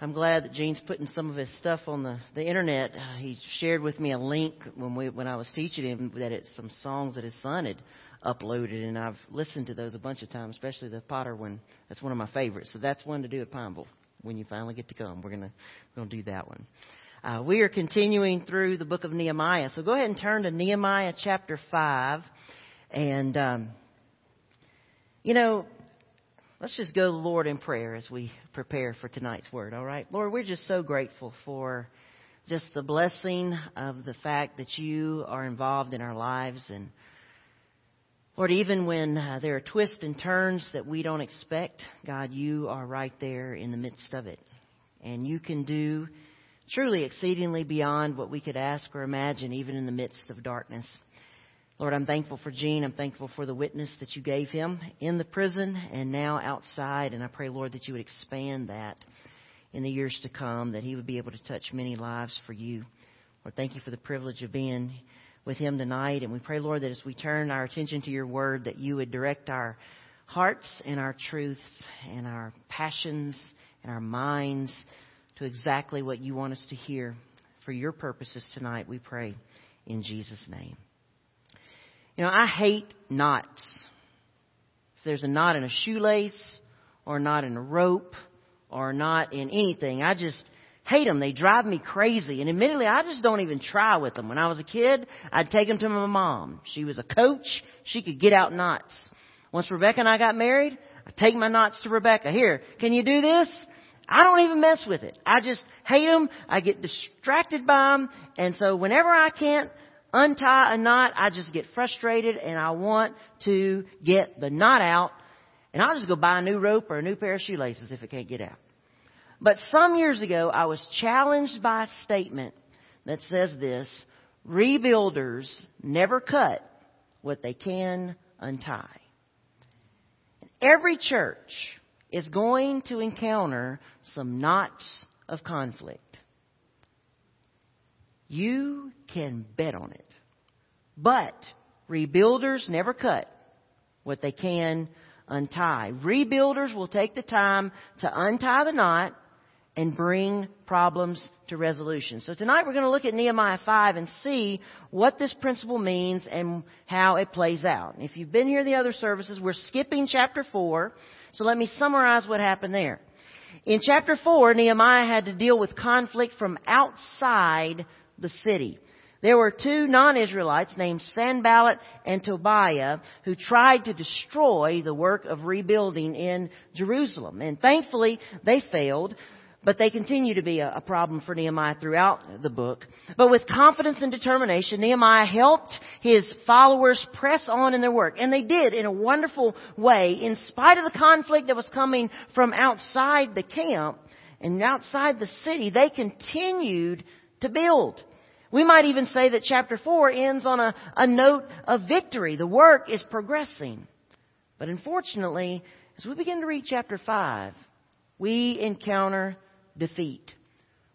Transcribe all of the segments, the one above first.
I'm glad that Gene's putting some of his stuff on the, the internet. Uh, he shared with me a link when we when I was teaching him that it's some songs that his son had uploaded, and I've listened to those a bunch of times, especially the Potter one. That's one of my favorites. So that's one to do at Pineville when you finally get to come. We're gonna we're gonna do that one. Uh, we are continuing through the book of Nehemiah. So go ahead and turn to Nehemiah chapter five, and um, you know Let's just go to the Lord in prayer as we prepare for tonight's word, all right? Lord, we're just so grateful for just the blessing of the fact that you are involved in our lives. And Lord, even when uh, there are twists and turns that we don't expect, God, you are right there in the midst of it. And you can do truly exceedingly beyond what we could ask or imagine, even in the midst of darkness. Lord, I'm thankful for Gene. I'm thankful for the witness that you gave him in the prison and now outside. And I pray, Lord, that you would expand that in the years to come, that he would be able to touch many lives for you. Lord, thank you for the privilege of being with him tonight. And we pray, Lord, that as we turn our attention to your word, that you would direct our hearts and our truths and our passions and our minds to exactly what you want us to hear for your purposes tonight, we pray in Jesus' name. You know, I hate knots. If there's a knot in a shoelace, or a knot in a rope, or a knot in anything, I just hate them. They drive me crazy. And admittedly, I just don't even try with them. When I was a kid, I'd take them to my mom. She was a coach. She could get out knots. Once Rebecca and I got married, I take my knots to Rebecca. Here, can you do this? I don't even mess with it. I just hate them. I get distracted by them. And so whenever I can't untie a knot, I just get frustrated and I want to get the knot out and I'll just go buy a new rope or a new pair of shoelaces if it can't get out. But some years ago, I was challenged by a statement that says this, rebuilders never cut what they can untie. Every church is going to encounter some knots of conflict. You can bet on it. But rebuilders never cut what they can untie. Rebuilders will take the time to untie the knot and bring problems to resolution. So tonight we're going to look at Nehemiah 5 and see what this principle means and how it plays out. If you've been here the other services, we're skipping chapter 4. So let me summarize what happened there. In chapter 4, Nehemiah had to deal with conflict from outside the city. There were two non-Israelites named Sanballat and Tobiah who tried to destroy the work of rebuilding in Jerusalem. And thankfully, they failed, but they continue to be a, problem for Nehemiah throughout the book. But with confidence and determination, Nehemiah helped his followers press on in their work. And they did in a wonderful way, in spite of the conflict that was coming from outside the camp and outside the city, they continued to build. We might even say that chapter 4 ends on a, a note of victory. The work is progressing. But unfortunately, as we begin to read chapter 5, we encounter defeat.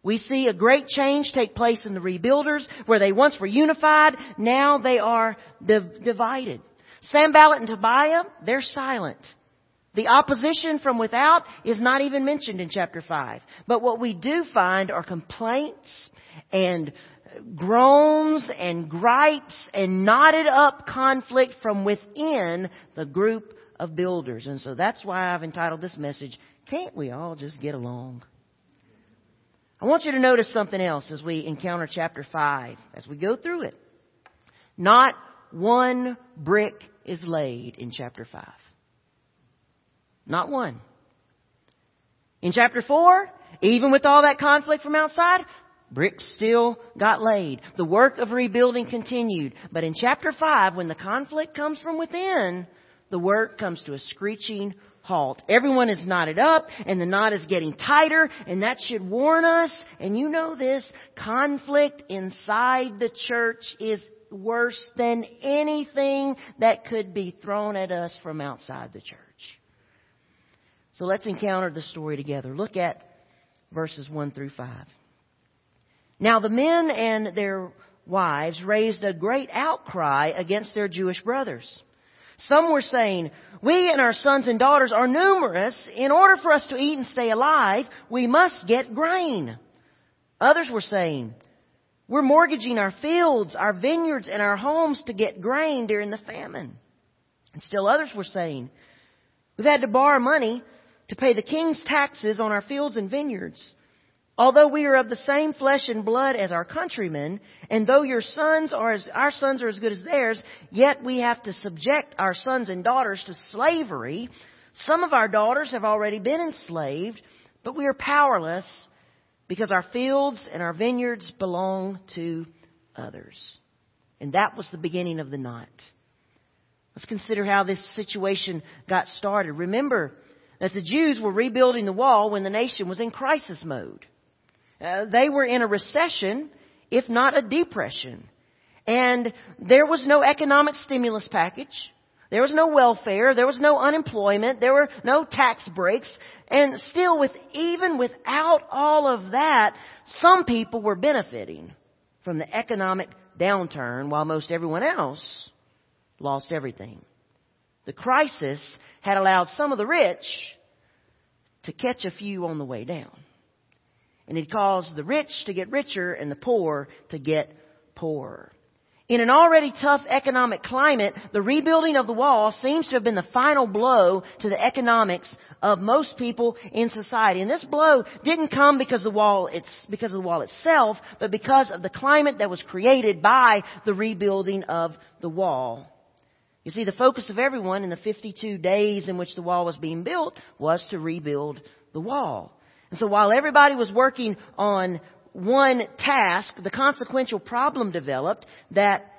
We see a great change take place in the rebuilders where they once were unified. Now they are div- divided. Sanballat and Tobiah, they're silent. The opposition from without is not even mentioned in chapter 5. But what we do find are complaints and groans and gripes and knotted up conflict from within the group of builders. And so that's why I've entitled this message, Can't We All Just Get Along? I want you to notice something else as we encounter chapter 5, as we go through it. Not one brick is laid in chapter 5. Not one. In chapter 4, even with all that conflict from outside, Bricks still got laid. The work of rebuilding continued. But in chapter 5, when the conflict comes from within, the work comes to a screeching halt. Everyone is knotted up and the knot is getting tighter and that should warn us, and you know this, conflict inside the church is worse than anything that could be thrown at us from outside the church. So let's encounter the story together. Look at verses 1 through 5. Now the men and their wives raised a great outcry against their Jewish brothers. Some were saying, we and our sons and daughters are numerous. In order for us to eat and stay alive, we must get grain. Others were saying, we're mortgaging our fields, our vineyards, and our homes to get grain during the famine. And still others were saying, we've had to borrow money to pay the king's taxes on our fields and vineyards. Although we are of the same flesh and blood as our countrymen, and though your sons are as, our sons are as good as theirs, yet we have to subject our sons and daughters to slavery. Some of our daughters have already been enslaved, but we are powerless because our fields and our vineyards belong to others. And that was the beginning of the knot. Let's consider how this situation got started. Remember that the Jews were rebuilding the wall when the nation was in crisis mode. Uh, they were in a recession, if not a depression. And there was no economic stimulus package. There was no welfare. There was no unemployment. There were no tax breaks. And still with, even without all of that, some people were benefiting from the economic downturn while most everyone else lost everything. The crisis had allowed some of the rich to catch a few on the way down. And it caused the rich to get richer and the poor to get poorer. In an already tough economic climate, the rebuilding of the wall seems to have been the final blow to the economics of most people in society. And this blow didn't come because the wall, it's, because of the wall itself, but because of the climate that was created by the rebuilding of the wall. You see, the focus of everyone in the 52 days in which the wall was being built was to rebuild the wall. And so while everybody was working on one task, the consequential problem developed that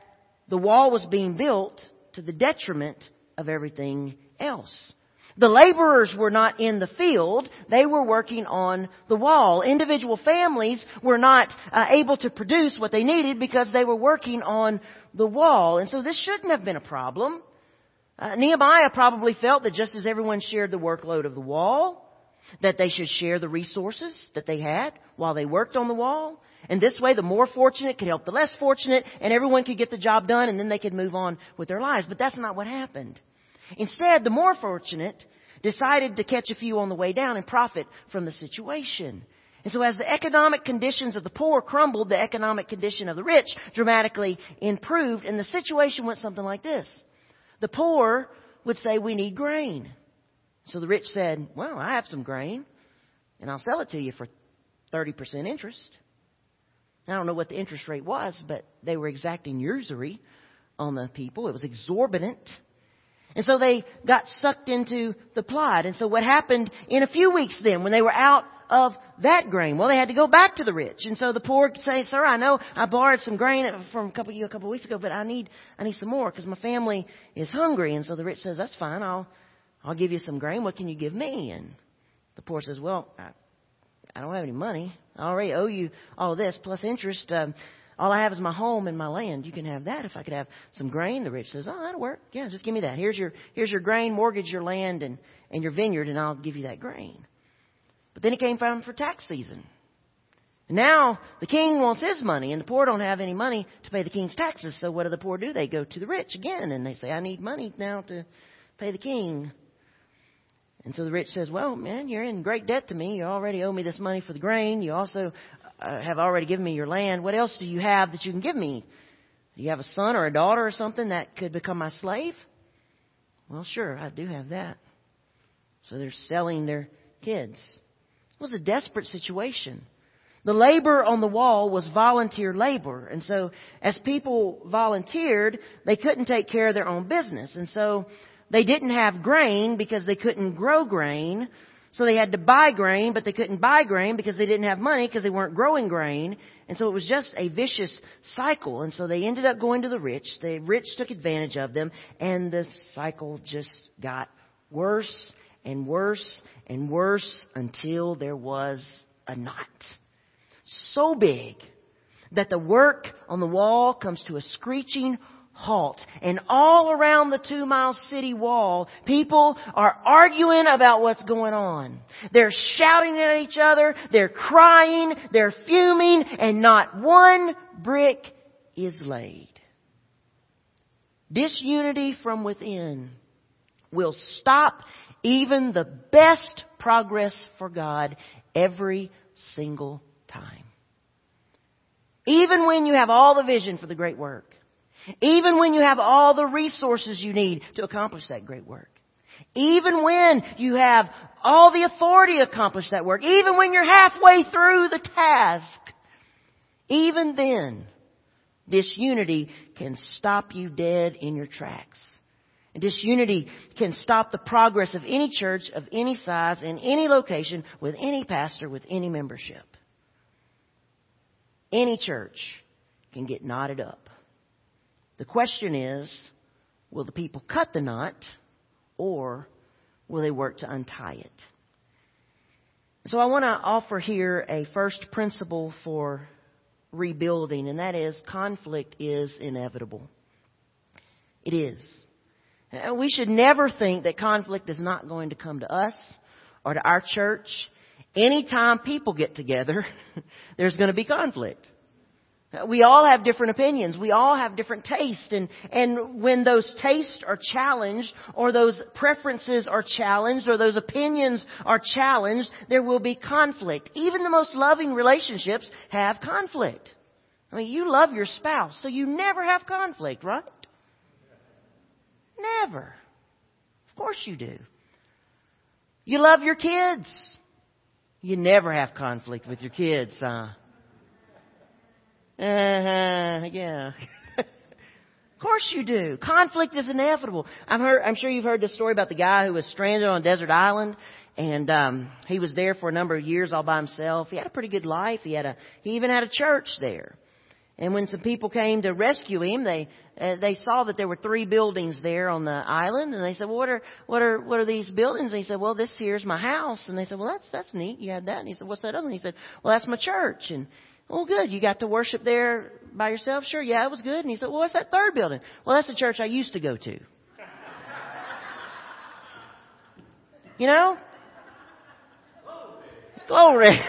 the wall was being built to the detriment of everything else. The laborers were not in the field. They were working on the wall. Individual families were not uh, able to produce what they needed because they were working on the wall. And so this shouldn't have been a problem. Uh, Nehemiah probably felt that just as everyone shared the workload of the wall, that they should share the resources that they had while they worked on the wall. And this way, the more fortunate could help the less fortunate, and everyone could get the job done, and then they could move on with their lives. But that's not what happened. Instead, the more fortunate decided to catch a few on the way down and profit from the situation. And so as the economic conditions of the poor crumbled, the economic condition of the rich dramatically improved, and the situation went something like this. The poor would say, we need grain. So the rich said, Well, I have some grain, and I'll sell it to you for 30% interest. I don't know what the interest rate was, but they were exacting usury on the people. It was exorbitant. And so they got sucked into the plot. And so what happened in a few weeks then, when they were out of that grain? Well, they had to go back to the rich. And so the poor say, sir, I know I borrowed some grain from a couple of you a couple of weeks ago, but I need, I need some more because my family is hungry. And so the rich says, that's fine. I'll, I'll give you some grain. What can you give me? And the poor says, Well, I, I don't have any money. I already owe you all this plus interest. Um, all I have is my home and my land. You can have that. If I could have some grain, the rich says, "Oh, that'll work. Yeah, just give me that. Here's your here's your grain. Mortgage your land and and your vineyard, and I'll give you that grain." But then it came time for tax season. And now the king wants his money, and the poor don't have any money to pay the king's taxes. So what do the poor do? They go to the rich again, and they say, "I need money now to pay the king." And so the rich says, Well, man, you're in great debt to me. You already owe me this money for the grain. You also uh, have already given me your land. What else do you have that you can give me? Do you have a son or a daughter or something that could become my slave? Well, sure, I do have that. So they're selling their kids. It was a desperate situation. The labor on the wall was volunteer labor. And so as people volunteered, they couldn't take care of their own business. And so they didn't have grain because they couldn't grow grain. So they had to buy grain, but they couldn't buy grain because they didn't have money because they weren't growing grain. And so it was just a vicious cycle. And so they ended up going to the rich. The rich took advantage of them and the cycle just got worse and worse and worse until there was a knot. So big that the work on the wall comes to a screeching halt. And all around the two mile city wall, people are arguing about what's going on. They're shouting at each other, they're crying, they're fuming, and not one brick is laid. disunity from within will stop even the best progress for God every single time. Even when you have all the vision for the great work. Even when you have all the resources you need to accomplish that great work. Even when you have all the authority to accomplish that work. Even when you're halfway through the task. Even then, disunity can stop you dead in your tracks. And disunity can stop the progress of any church of any size in any location with any pastor with any membership. Any church can get knotted up. The question is, will the people cut the knot or will they work to untie it? So I want to offer here a first principle for rebuilding, and that is conflict is inevitable. It is. We should never think that conflict is not going to come to us or to our church. Anytime people get together, there's going to be conflict. We all have different opinions. We all have different tastes. And, and when those tastes are challenged, or those preferences are challenged, or those opinions are challenged, there will be conflict. Even the most loving relationships have conflict. I mean, you love your spouse, so you never have conflict, right? Never. Of course you do. You love your kids. You never have conflict with your kids, huh? Uh-huh, yeah. of course you do. Conflict is inevitable. I'm, heard, I'm sure you've heard the story about the guy who was stranded on a desert island and um he was there for a number of years all by himself. He had a pretty good life. He had a he even had a church there. And when some people came to rescue him, they uh, they saw that there were three buildings there on the island, and they said, "Well, what are what are what are these buildings?" And he said, "Well, this here's my house." And they said, "Well, that's that's neat. You had that." And he said, "What's that other?" one? he said, "Well, that's my church." And well, good. You got to worship there by yourself? Sure. Yeah, it was good. And he said, "Well, what's that third building?" Well, that's the church I used to go to. You know? Glory.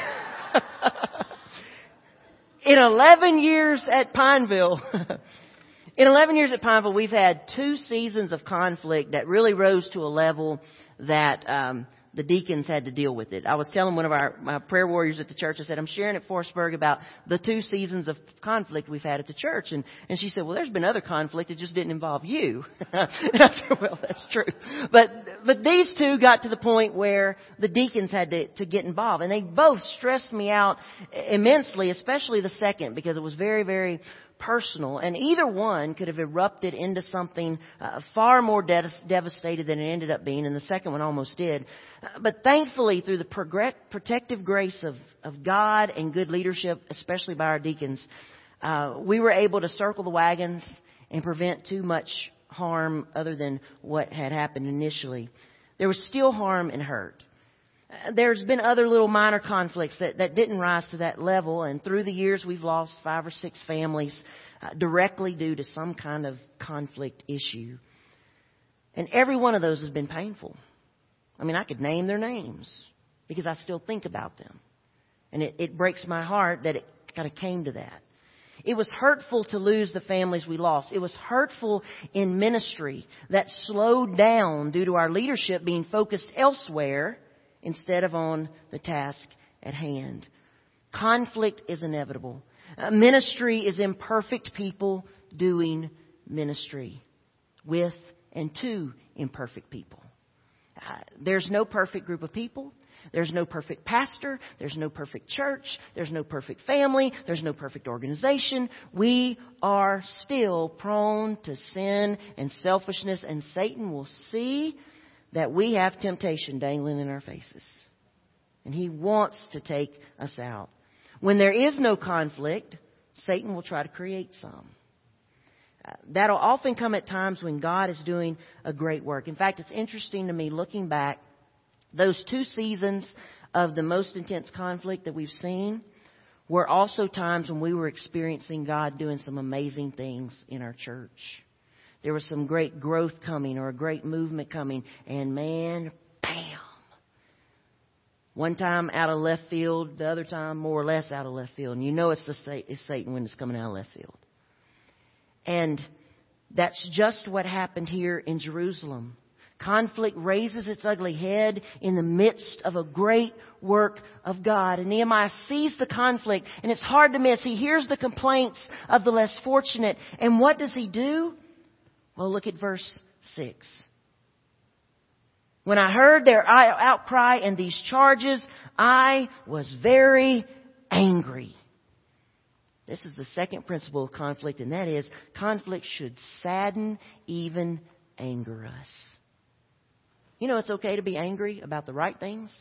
in 11 years at Pineville, in 11 years at Pineville, we've had two seasons of conflict that really rose to a level that um, the deacons had to deal with it. I was telling one of our my prayer warriors at the church, I said, I'm sharing at Forestburg about the two seasons of conflict we've had at the church. And, and she said, well, there's been other conflict. It just didn't involve you. and I said, well, that's true. But, but these two got to the point where the deacons had to, to get involved. And they both stressed me out immensely, especially the second, because it was very, very personal, and either one could have erupted into something uh, far more de- devastated than it ended up being, and the second one almost did. Uh, but thankfully, through the progr- protective grace of, of God and good leadership, especially by our deacons, uh, we were able to circle the wagons and prevent too much harm other than what had happened initially. There was still harm and hurt there's been other little minor conflicts that, that didn't rise to that level, and through the years we've lost five or six families uh, directly due to some kind of conflict issue. And every one of those has been painful. I mean, I could name their names because I still think about them. And it, it breaks my heart that it kind of came to that. It was hurtful to lose the families we lost. It was hurtful in ministry that slowed down due to our leadership being focused elsewhere instead of on the task at hand. Conflict is inevitable. Uh, ministry is imperfect people doing ministry with and to imperfect people. Uh, there's no perfect group of people. There's no perfect pastor. There's no perfect church. There's no perfect family. There's no perfect organization. We are still prone to sin and selfishness, and Satan will see that we have temptation dangling in our faces. And he wants to take us out. When there is no conflict, Satan will try to create some. Uh, that'll often come at times when God is doing a great work. In fact, it's interesting to me looking back, those two seasons of the most intense conflict that we've seen were also times when we were experiencing God doing some amazing things in our church there was some great growth coming or a great movement coming, and man, bam. One time out of left field, the other time more or less out of left field. And you know it's, the, it's Satan when it's coming out of left field. And That's just what happened here in Jerusalem. Conflict raises its ugly head in the midst of a great work of God. And Nehemiah sees the conflict, and it's hard to miss. He hears the complaints of the less fortunate. And what does he do? Well, look at verse 6. When I heard their outcry and these charges, I was very angry. This is the second principle of conflict, and that is conflict should sadden, even anger us. You know, it's okay to be angry about the right things.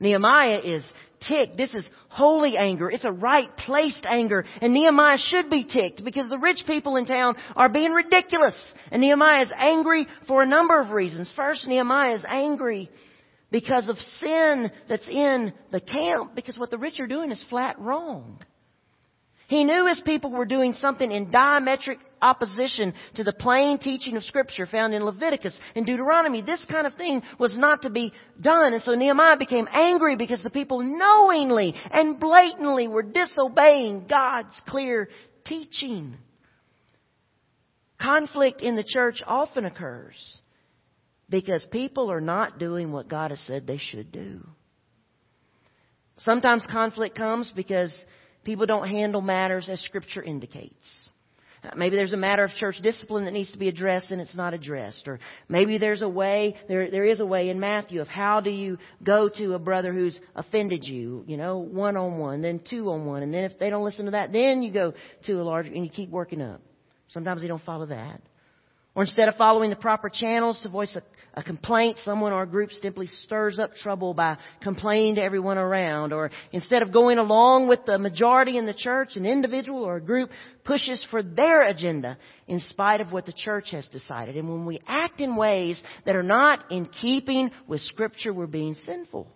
Nehemiah is ticked. This is holy anger. It's a right placed anger. And Nehemiah should be ticked because the rich people in town are being ridiculous. And Nehemiah is angry for a number of reasons. First, Nehemiah is angry because of sin that's in the camp because what the rich are doing is flat wrong. He knew his people were doing something in diametric opposition to the plain teaching of Scripture found in Leviticus and Deuteronomy. This kind of thing was not to be done. And so Nehemiah became angry because the people knowingly and blatantly were disobeying God's clear teaching. Conflict in the church often occurs because people are not doing what God has said they should do. Sometimes conflict comes because People don't handle matters as Scripture indicates. Uh, maybe there's a matter of church discipline that needs to be addressed and it's not addressed. Or maybe there's a way, there, there is a way in Matthew of how do you go to a brother who's offended you, you know, one on one, then two on one, and then if they don't listen to that, then you go to a larger, and you keep working up. Sometimes they don't follow that. Or instead of following the proper channels to voice a, a, complaint, someone or a group simply stirs up trouble by complaining to everyone around. Or instead of going along with the majority in the church, an individual or a group pushes for their agenda in spite of what the church has decided. And when we act in ways that are not in keeping with Scripture, we're being sinful.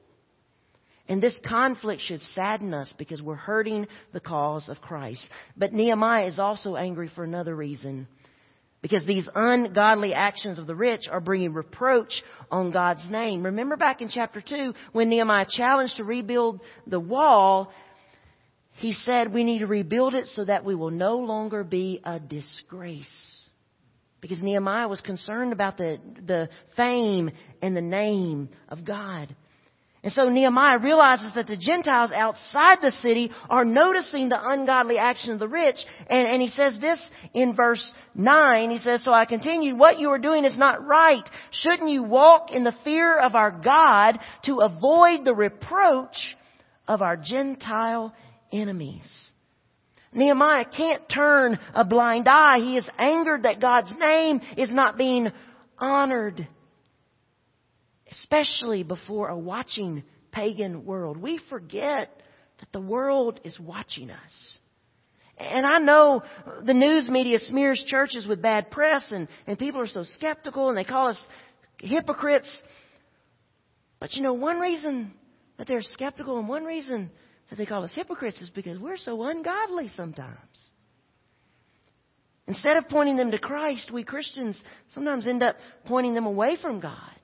And this conflict should sadden us because we're hurting the cause of Christ. But Nehemiah is also angry for another reason. Because these ungodly actions of the rich are bringing reproach on God's name. Remember back in chapter 2 when Nehemiah challenged to rebuild the wall, he said we need to rebuild it so that we will no longer be a disgrace. Because Nehemiah was concerned about the, the fame and the name of God. And so Nehemiah realizes that the Gentiles outside the city are noticing the ungodly action of the rich. And, and he says this in verse 9. He says, So I continued, what you are doing is not right. Shouldn't you walk in the fear of our God to avoid the reproach of our Gentile enemies? Nehemiah can't turn a blind eye. He is angered that God's name is not being honored especially before a watching pagan world. We forget that the world is watching us. And I know the news media smears churches with bad press and, and people are so skeptical and they call us hypocrites. But you know, one reason that they're skeptical and one reason that they call us hypocrites is because we're so ungodly sometimes. Instead of pointing them to Christ, we Christians sometimes end up pointing them away from God.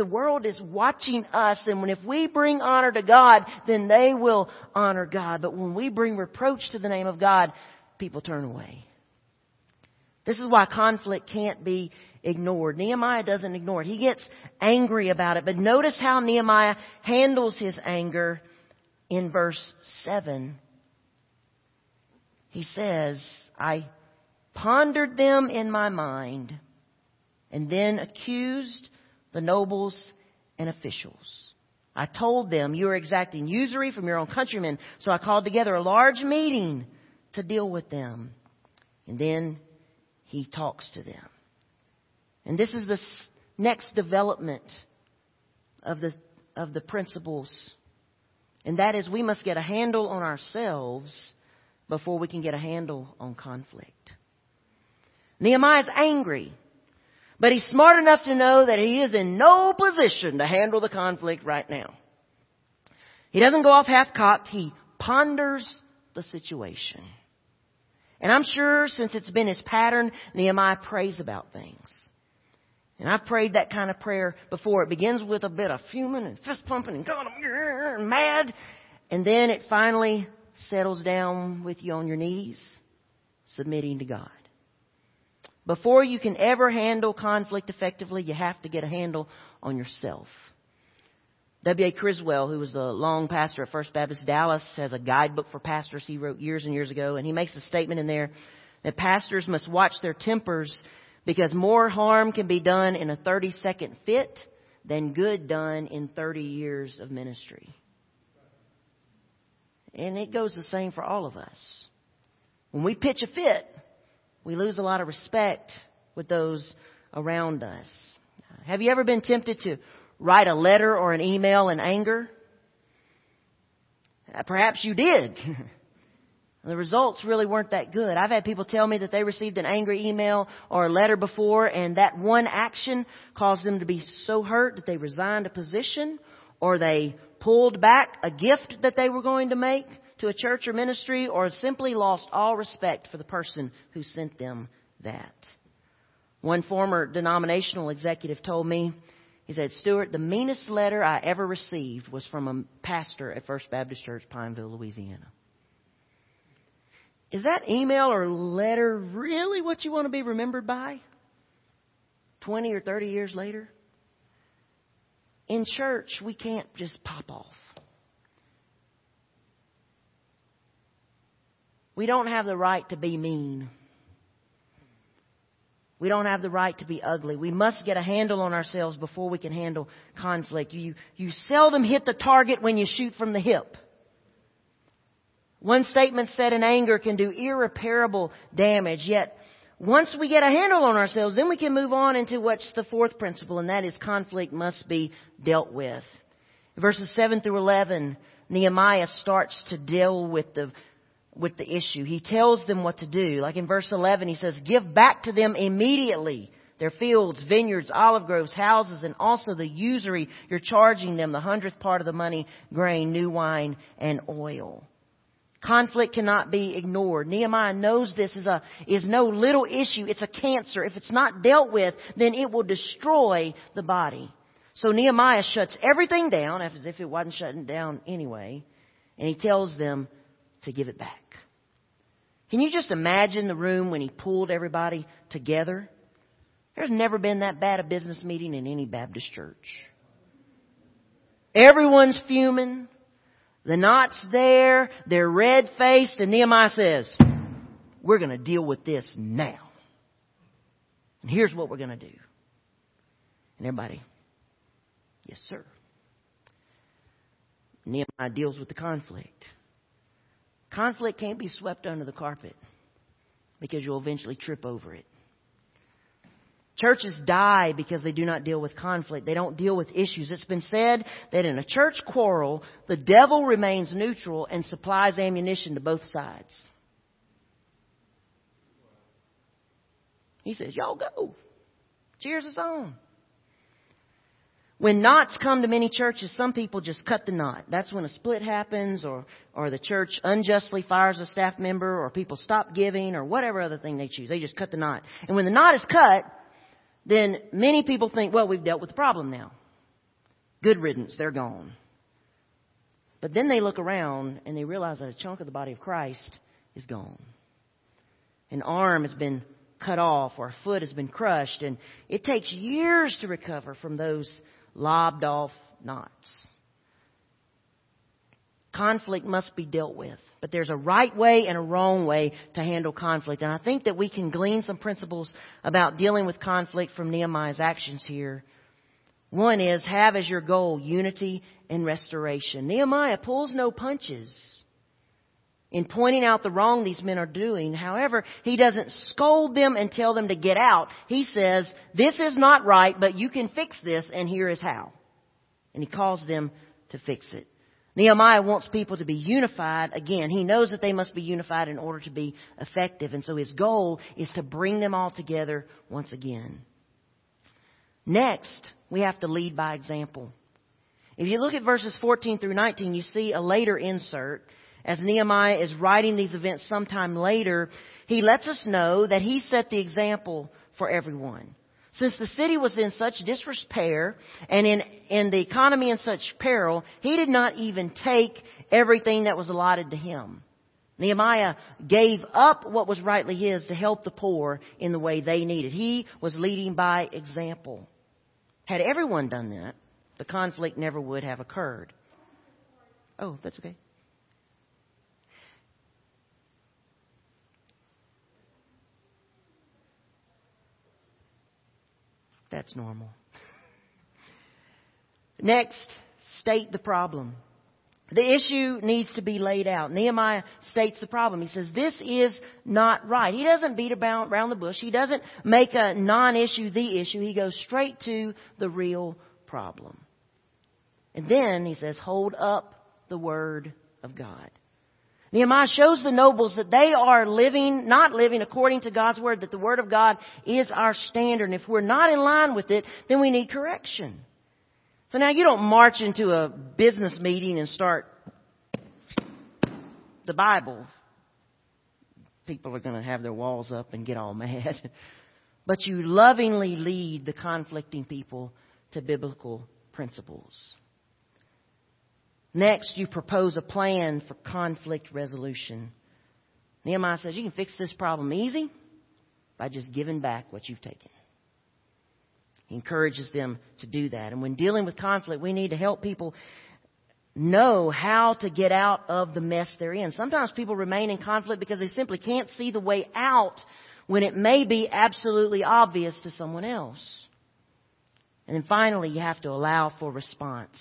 The world is watching us, and when if we bring honor to God, then they will honor God. But when we bring reproach to the name of God, people turn away. This is why conflict can't be ignored. Nehemiah doesn't ignore it. He gets angry about it. But notice how Nehemiah handles his anger in verse 7. He says, I pondered them in my mind and then accused the nobles and officials. I told them, you are exacting usury from your own countrymen. So I called together a large meeting to deal with them. And then he talks to them. And this is the next development of the, of the principles. And that is we must get a handle on ourselves before we can get a handle on conflict. Nehemiah is angry. But he's smart enough to know that he is in no position to handle the conflict right now. He doesn't go off half-cocked. He ponders the situation. And I'm sure since it's been his pattern, Nehemiah prays about things. And I've prayed that kind of prayer before. It begins with a bit of fuming and fist pumping and God, I'm mad. And then it finally settles down with you on your knees, submitting to God. Before you can ever handle conflict effectively, you have to get a handle on yourself. W.A. Criswell, who was the long pastor at First Baptist Dallas, has a guidebook for pastors he wrote years and years ago, and he makes a statement in there that pastors must watch their tempers because more harm can be done in a 30 second fit than good done in 30 years of ministry. And it goes the same for all of us. When we pitch a fit, we lose a lot of respect with those around us. Have you ever been tempted to write a letter or an email in anger? Uh, perhaps you did. the results really weren't that good. I've had people tell me that they received an angry email or a letter before and that one action caused them to be so hurt that they resigned a position or they pulled back a gift that they were going to make to a church or ministry or simply lost all respect for the person who sent them that. One former denominational executive told me, he said, Stuart, the meanest letter I ever received was from a pastor at First Baptist Church, Pineville, Louisiana. Is that email or letter really what you want to be remembered by? 20 or 30 years later? In church, we can't just pop off. We don't have the right to be mean. We don't have the right to be ugly. We must get a handle on ourselves before we can handle conflict. You, you seldom hit the target when you shoot from the hip. One statement said in anger can do irreparable damage, yet once we get a handle on ourselves, then we can move on into what's the fourth principle, and that is conflict must be dealt with. Verses 7 through 11, Nehemiah starts to deal with the with the issue. He tells them what to do. Like in verse 11, he says, give back to them immediately their fields, vineyards, olive groves, houses, and also the usury you're charging them, the hundredth part of the money, grain, new wine, and oil. Conflict cannot be ignored. Nehemiah knows this is a, is no little issue. It's a cancer. If it's not dealt with, then it will destroy the body. So Nehemiah shuts everything down, as if it wasn't shutting down anyway, and he tells them to give it back. Can you just imagine the room when he pulled everybody together? There's never been that bad a business meeting in any Baptist church. Everyone's fuming. The knot's there. They're red faced. And Nehemiah says, we're going to deal with this now. And here's what we're going to do. And everybody, yes, sir. Nehemiah deals with the conflict. Conflict can't be swept under the carpet because you'll eventually trip over it. Churches die because they do not deal with conflict. They don't deal with issues. It's been said that in a church quarrel, the devil remains neutral and supplies ammunition to both sides. He says, y'all go. Cheers us on. When knots come to many churches, some people just cut the knot. That's when a split happens or, or the church unjustly fires a staff member or people stop giving or whatever other thing they choose. They just cut the knot. And when the knot is cut, then many people think, well, we've dealt with the problem now. Good riddance, they're gone. But then they look around and they realize that a chunk of the body of Christ is gone. An arm has been cut off or a foot has been crushed and it takes years to recover from those lobbed off knots. Conflict must be dealt with. But there's a right way and a wrong way to handle conflict. And I think that we can glean some principles about dealing with conflict from Nehemiah's actions here. One is have as your goal unity and restoration. Nehemiah pulls no punches in pointing out the wrong these men are doing. However, he doesn't scold them and tell them to get out. He says, this is not right, but you can fix this and here is how. And he calls them to fix it. Nehemiah wants people to be unified. Again, he knows that they must be unified in order to be effective. And so his goal is to bring them all together once again. Next, we have to lead by example. If you look at verses 14 through 19, you see a later insert as Nehemiah is writing these events sometime later, he lets us know that he set the example for everyone. Since the city was in such disrepair and in, in the economy in such peril, he did not even take everything that was allotted to him. Nehemiah gave up what was rightly his to help the poor in the way they needed. He was leading by example. Had everyone done that, the conflict never would have occurred. Oh, that's okay. That's normal. Next, state the problem. The issue needs to be laid out. Nehemiah states the problem. He says, this is not right. He doesn't beat about around the bush. He doesn't make a non-issue the issue. He goes straight to the real problem. And then he says, hold up the word of God. Nehemiah shows the nobles that they are living, not living according to God's word, that the word of God is our standard. And if we're not in line with it, then we need correction. So now you don't march into a business meeting and start the Bible. People are going to have their walls up and get all mad. But you lovingly lead the conflicting people to biblical principles. Next, you propose a plan for conflict resolution. Nehemiah says you can fix this problem easy by just giving back what you've taken. He encourages them to do that. And when dealing with conflict, we need to help people know how to get out of the mess they're in. Sometimes people remain in conflict because they simply can't see the way out when it may be absolutely obvious to someone else. And then finally, you have to allow for response.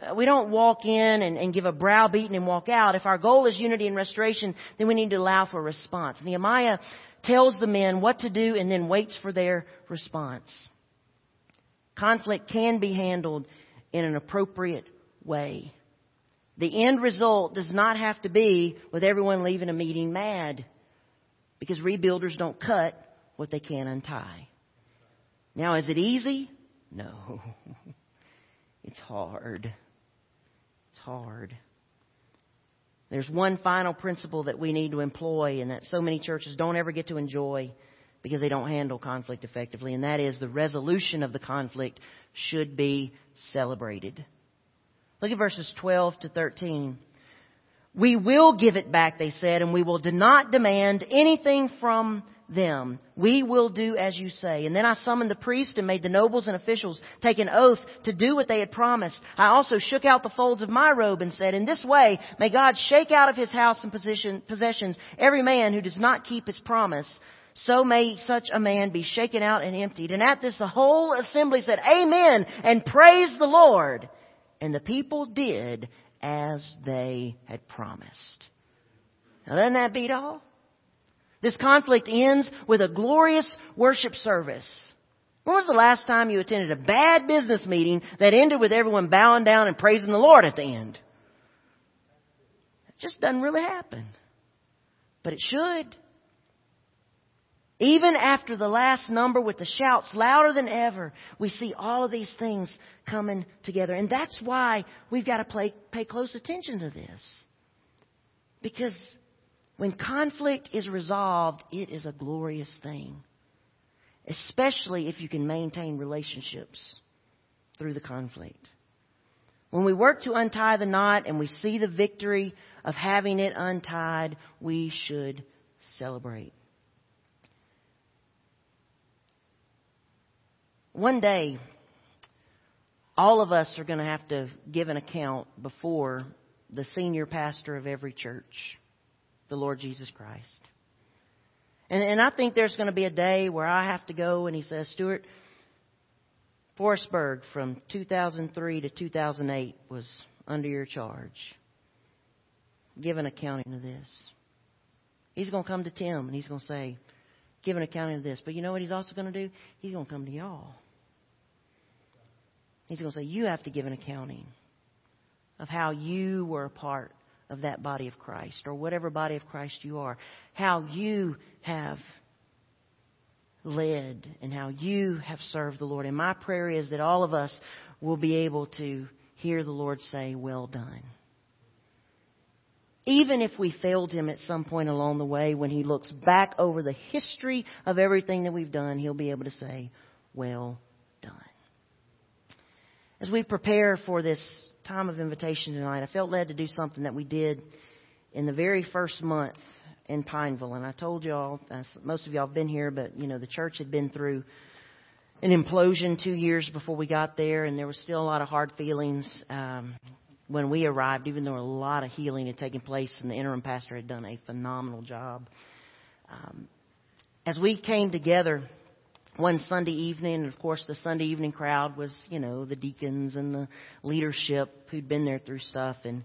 Uh, we don't walk in and, and give a browbeating and walk out. If our goal is unity and restoration, then we need to allow for a response. Nehemiah tells the men what to do and then waits for their response. Conflict can be handled in an appropriate way. The end result does not have to be with everyone leaving a meeting mad because rebuilders don't cut what they can't untie. Now, is it easy? No. It's hard. It's hard. There's one final principle that we need to employ and that so many churches don't ever get to enjoy because they don't handle conflict effectively, and that is the resolution of the conflict should be celebrated. Look at verses 12 to 13. We will give it back, they said, and we will not demand anything from them. We will do as you say. And then I summoned the priests and made the nobles and officials take an oath to do what they had promised. I also shook out the folds of my robe and said, in this way, may God shake out of his house and position, possessions every man who does not keep his promise. So may such a man be shaken out and emptied. And at this, the whole assembly said, Amen, and praise the Lord. And the people did as they had promised. Now doesn't that beat all? This conflict ends with a glorious worship service. When was the last time you attended a bad business meeting that ended with everyone bowing down and praising the Lord at the end? It just doesn't really happen. But it should. Even after the last number with the shouts louder than ever, we see all of these things coming together. And that's why we've got to pay, pay close attention to this. Because when conflict is resolved, it is a glorious thing. Especially if you can maintain relationships through the conflict. When we work to untie the knot and we see the victory of having it untied, we should celebrate. One day, all of us are going to have to give an account before the senior pastor of every church the Lord Jesus Christ. And, and I think there's going to be a day where I have to go and he says, Stuart, Forestburg from 2003 to 2008 was under your charge. Give an accounting of this. He's going to come to Tim and he's going to say, give an accounting of this. But you know what he's also going to do? He's going to come to y'all. He's going to say, you have to give an accounting of how you were a part of that body of Christ or whatever body of Christ you are, how you have led and how you have served the Lord. And my prayer is that all of us will be able to hear the Lord say, Well done. Even if we failed Him at some point along the way, when He looks back over the history of everything that we've done, He'll be able to say, Well. As we prepare for this time of invitation tonight, I felt led to do something that we did in the very first month in Pineville, and I told y'all, most of y'all have been here, but you know the church had been through an implosion two years before we got there, and there was still a lot of hard feelings um, when we arrived. Even though a lot of healing had taken place, and the interim pastor had done a phenomenal job. Um, as we came together one Sunday evening, and of course the Sunday evening crowd was, you know, the deacons and the leadership who'd been there through stuff, and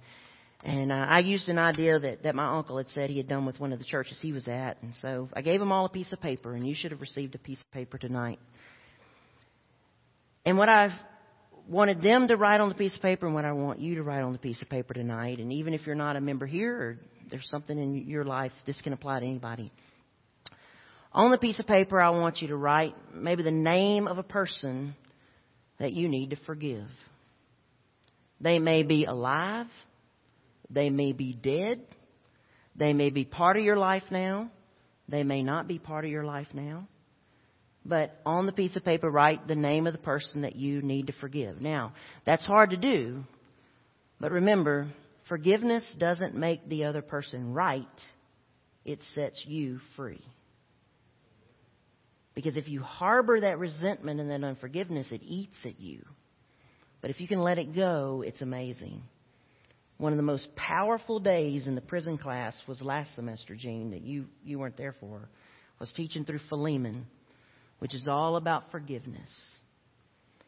and uh, I used an idea that that my uncle had said he had done with one of the churches he was at, and so I gave them all a piece of paper, and you should have received a piece of paper tonight. And what I wanted them to write on the piece of paper, and what I want you to write on the piece of paper tonight, and even if you're not a member here or there's something in your life, this can apply to anybody. On the piece of paper, I want you to write maybe the name of a person that you need to forgive. They may be alive. They may be dead. They may be part of your life now. They may not be part of your life now. But on the piece of paper, write the name of the person that you need to forgive. Now, that's hard to do. But remember, forgiveness doesn't make the other person right. It sets you free. Because if you harbor that resentment and that unforgiveness, it eats at you. But if you can let it go, it's amazing. One of the most powerful days in the prison class was last semester, Gene, that you, you weren't there for. Was teaching through Philemon, which is all about forgiveness.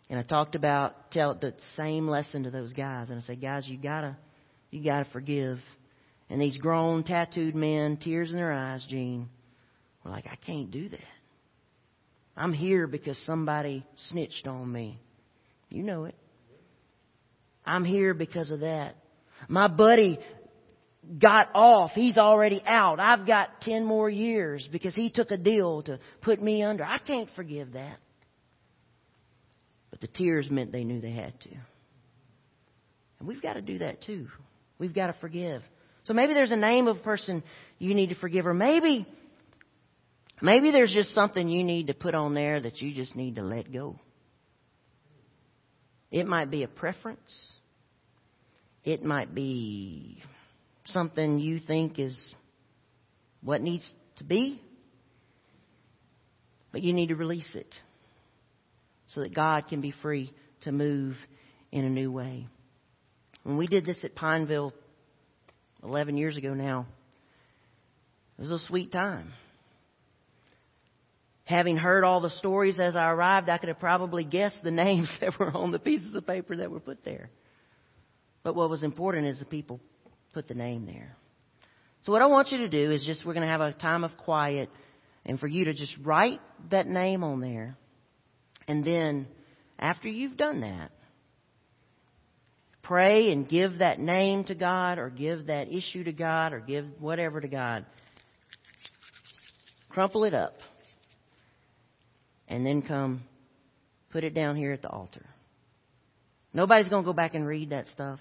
And I talked about tell the same lesson to those guys, and I said, guys, you gotta, you gotta forgive. And these grown, tattooed men, tears in their eyes, Gene, were like, I can't do that. I'm here because somebody snitched on me. You know it. I'm here because of that. My buddy got off. He's already out. I've got 10 more years because he took a deal to put me under. I can't forgive that. But the tears meant they knew they had to. And we've got to do that too. We've got to forgive. So maybe there's a name of a person you need to forgive, or maybe Maybe there's just something you need to put on there that you just need to let go. It might be a preference. It might be something you think is what needs to be. But you need to release it so that God can be free to move in a new way. When we did this at Pineville 11 years ago now, it was a sweet time. Having heard all the stories as I arrived, I could have probably guessed the names that were on the pieces of paper that were put there. But what was important is the people put the name there. So what I want you to do is just, we're going to have a time of quiet and for you to just write that name on there. And then after you've done that, pray and give that name to God or give that issue to God or give whatever to God. Crumple it up and then come put it down here at the altar. Nobody's going to go back and read that stuff.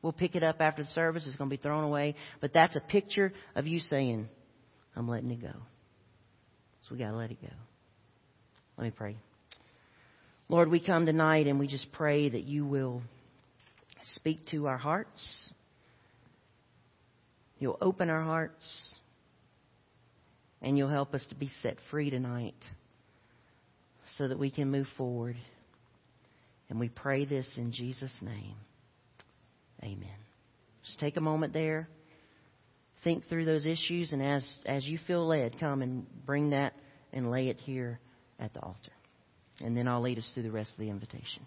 We'll pick it up after the service. It's going to be thrown away. But that's a picture of you saying, I'm letting it go. So we got to let it go. Let me pray. Lord, we come tonight and we just pray that you will speak to our hearts. You'll open our hearts. And you'll help us to be set free tonight so that we can move forward. And we pray this in Jesus' name. Amen. Just take a moment there. Think through those issues, and as, as you feel led, come and bring that and lay it here at the altar. And then I'll lead us through the rest of the invitation.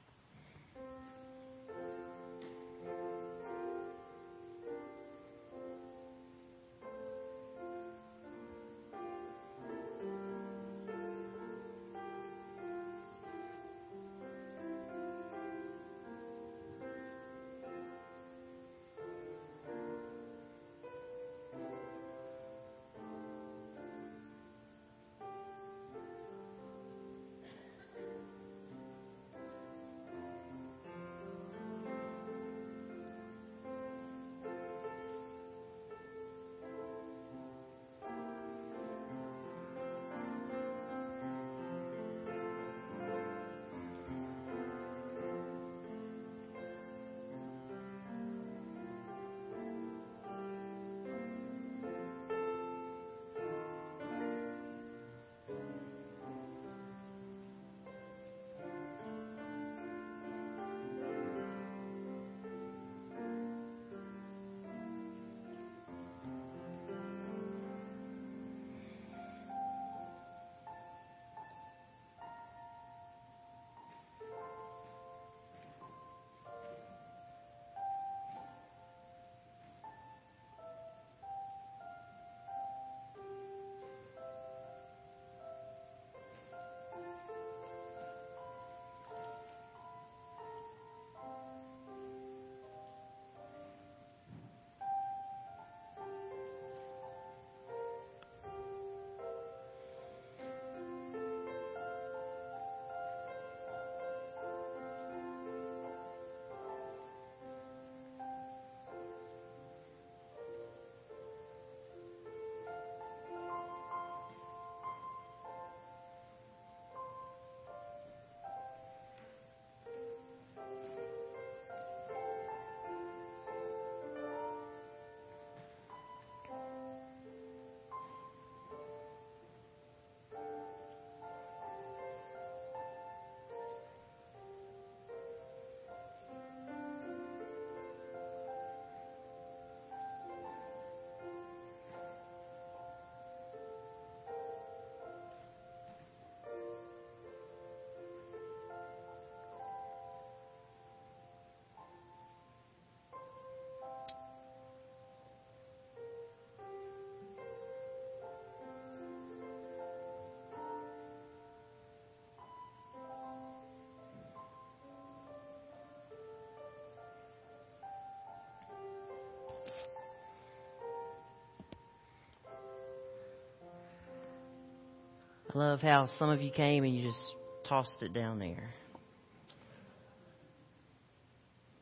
Love how some of you came and you just tossed it down there.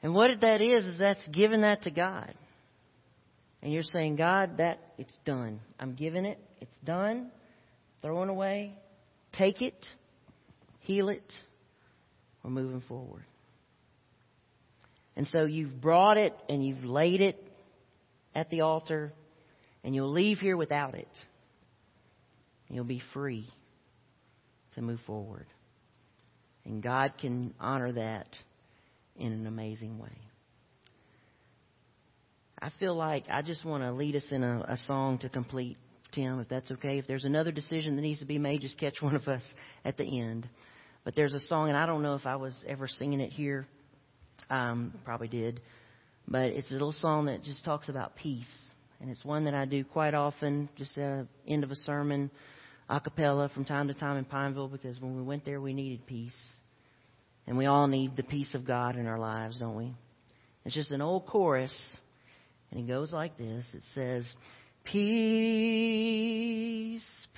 And what that is, is that's giving that to God. And you're saying, God, that, it's done. I'm giving it. It's done. Throwing away. Take it. Heal it. We're moving forward. And so you've brought it and you've laid it at the altar and you'll leave here without it. You'll be free to move forward. And God can honor that in an amazing way. I feel like I just want to lead us in a, a song to complete, Tim, if that's okay. If there's another decision that needs to be made, just catch one of us at the end. But there's a song, and I don't know if I was ever singing it here. Um, probably did. But it's a little song that just talks about peace. And it's one that I do quite often, just at the end of a sermon, a cappella from time to time in Pineville, because when we went there, we needed peace. And we all need the peace of God in our lives, don't we? It's just an old chorus, and it goes like this. It says, Peace,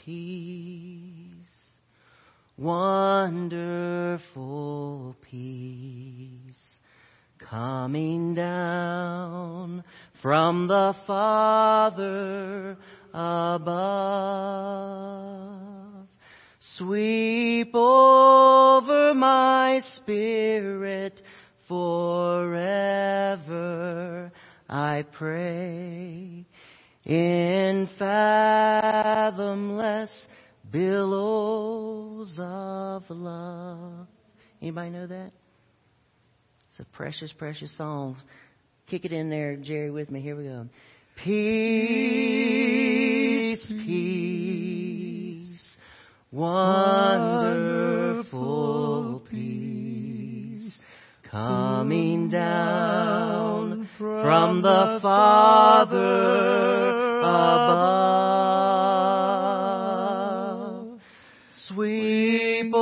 peace, wonderful peace, coming down from the Father above. Sweep over my spirit forever, I pray. In fathomless billows of love. Anybody know that? It's a precious, precious song. Kick it in there, Jerry, with me. Here we go. Peace, peace, wonderful peace, coming down from the Father above. Sweep